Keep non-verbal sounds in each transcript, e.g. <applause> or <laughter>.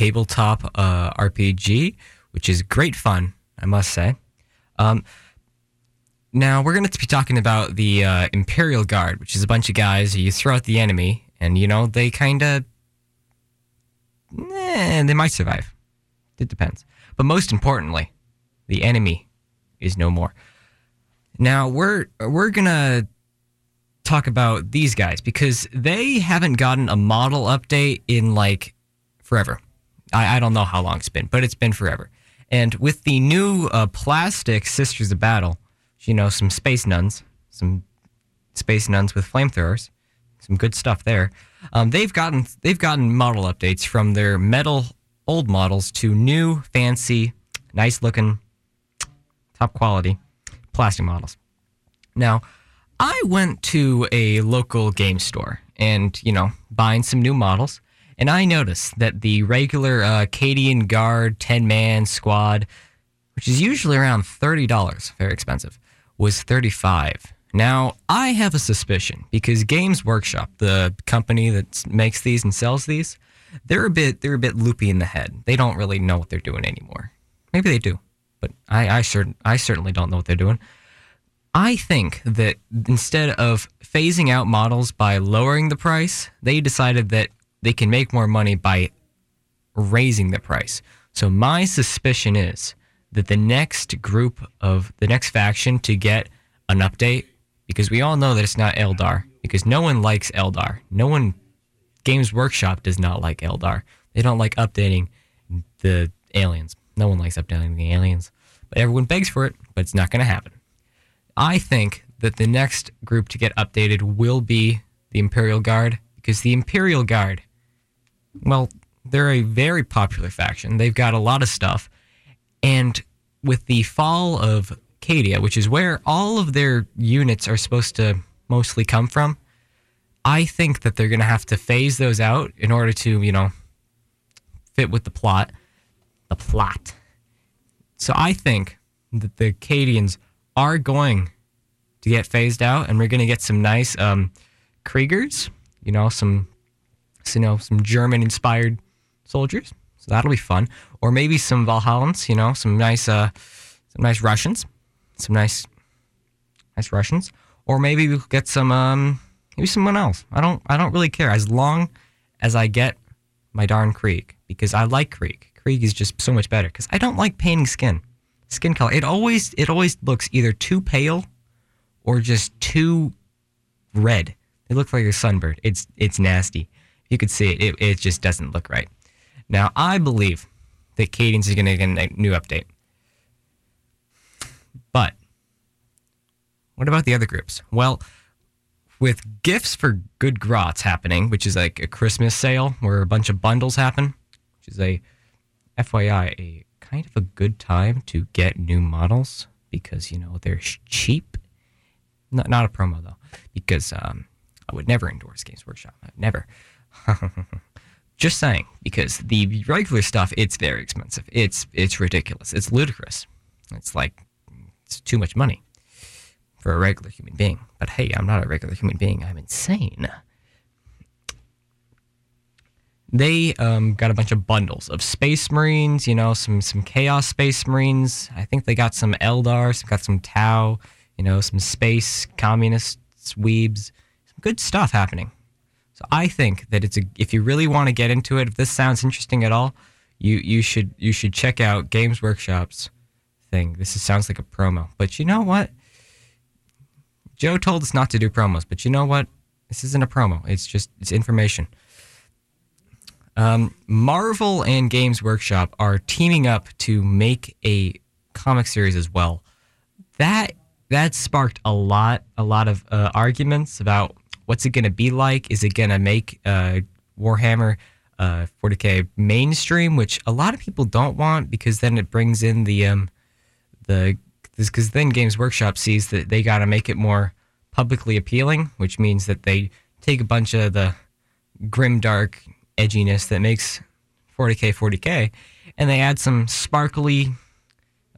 tabletop uh, RPG, which is great fun, I must say. Um, now we're going to be talking about the uh, Imperial Guard, which is a bunch of guys you throw at the enemy, and you know they kind of, eh, they might survive. It depends. But most importantly, the enemy is no more. Now we're we're gonna talk about these guys because they haven't gotten a model update in like forever. I, I don't know how long it's been, but it's been forever. And with the new uh, plastic Sisters of Battle, you know, some space nuns, some space nuns with flamethrowers, some good stuff there. Um, they've gotten they've gotten model updates from their metal old models to new, fancy, nice looking, top quality plastic models. Now, I went to a local game store and, you know, buying some new models, and I noticed that the regular uh, Cadian Guard 10 man squad, which is usually around $30, very expensive, was 35 Now, I have a suspicion because Games Workshop, the company that makes these and sells these, they're a bit they're a bit loopy in the head. They don't really know what they're doing anymore. Maybe they do, but I I, cer- I certainly don't know what they're doing. I think that instead of phasing out models by lowering the price, they decided that they can make more money by raising the price. So my suspicion is that the next group of the next faction to get an update, because we all know that it's not Eldar, because no one likes Eldar. No one, Games Workshop does not like Eldar. They don't like updating the aliens. No one likes updating the aliens, but everyone begs for it, but it's not going to happen. I think that the next group to get updated will be the Imperial Guard because the Imperial Guard, well, they're a very popular faction. They've got a lot of stuff. And with the fall of Cadia, which is where all of their units are supposed to mostly come from, I think that they're going to have to phase those out in order to, you know, fit with the plot. The plot. So I think that the Cadians are going to get phased out, and we're going to get some nice um, Kriegers, you know, some, you know, some German-inspired soldiers. So that'll be fun, or maybe some Valhallans, you know, some nice, uh, some nice Russians, some nice, nice Russians, or maybe we'll get some, um, maybe someone else. I don't, I don't really care as long as I get my darn Krieg because I like Krieg. Krieg is just so much better because I don't like painting skin skin color. It always it always looks either too pale or just too red. It looks like a sunbird. It's it's nasty. You could see it. It, it just doesn't look right. Now I believe that Cadians is going to get a new update. But what about the other groups? Well, with gifts for good grots happening, which is like a Christmas sale where a bunch of bundles happen, which is a FYI a kind of a good time to get new models because you know they're cheap. Not not a promo though, because um, I would never endorse Games Workshop. Never. <laughs> Just saying, because the regular stuff it's very expensive. It's it's ridiculous. It's ludicrous. It's like it's too much money for a regular human being. But hey, I'm not a regular human being. I'm insane they um, got a bunch of bundles of Space Marines, you know, some some Chaos Space Marines. I think they got some Eldar, some got some Tau, you know, some Space Communists, Weebs, some good stuff happening. So I think that it's a if you really want to get into it, if this sounds interesting at all, you you should you should check out Games Workshop's thing. This is, sounds like a promo, but you know what? Joe told us not to do promos, but you know what? This isn't a promo. It's just it's information. Um, Marvel and Games Workshop are teaming up to make a comic series as well. That that sparked a lot a lot of uh, arguments about what's it going to be like. Is it going to make uh, Warhammer uh, 40k mainstream, which a lot of people don't want because then it brings in the um, the because then Games Workshop sees that they got to make it more publicly appealing, which means that they take a bunch of the grim dark edginess that makes 40k 40k, and they add some sparkly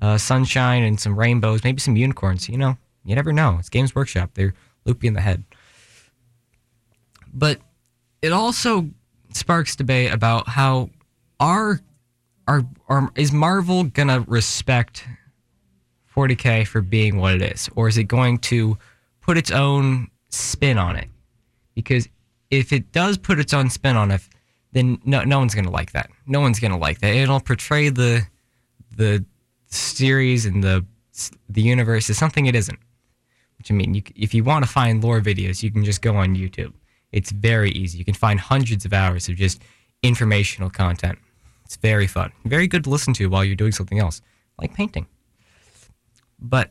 uh, sunshine and some rainbows, maybe some unicorns. You know, you never know. It's Games Workshop; they're loopy in the head. But it also sparks debate about how are are are is Marvel gonna respect 40k for being what it is, or is it going to put its own spin on it? Because if it does put its own spin on it, then no no one's gonna like that. No one's gonna like that. It'll portray the the series and the the universe as something it isn't. Which I mean, you, if you want to find lore videos, you can just go on YouTube. It's very easy. You can find hundreds of hours of just informational content. It's very fun, very good to listen to while you're doing something else, like painting. But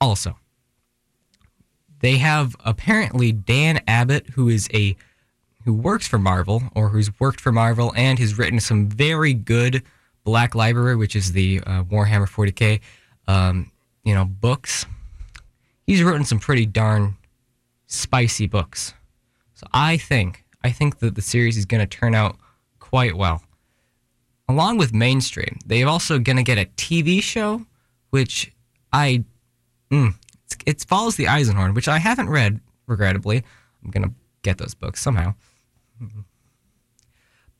also, they have apparently Dan Abnett, who is a who works for Marvel or who's worked for Marvel and has written some very good Black Library, which is the uh, Warhammer 40k, um, you know, books. He's written some pretty darn spicy books. So I think I think that the series is going to turn out quite well. Along with mainstream, they're also going to get a TV show, which I mm, it follows the Eisenhorn, which I haven't read. Regrettably, I'm going to get those books somehow.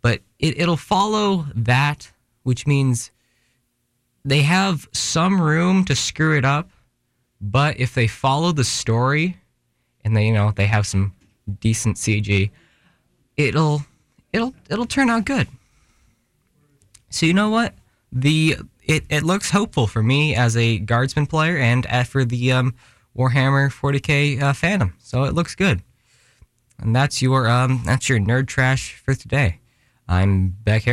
But it, it'll follow that, which means they have some room to screw it up. But if they follow the story, and they you know they have some decent CG, it'll it'll it'll turn out good. So you know what? The it, it looks hopeful for me as a guardsman player and for the um, Warhammer 40k uh, fandom. So it looks good. And that's your um that's your nerd trash for today. I'm Beck Harris.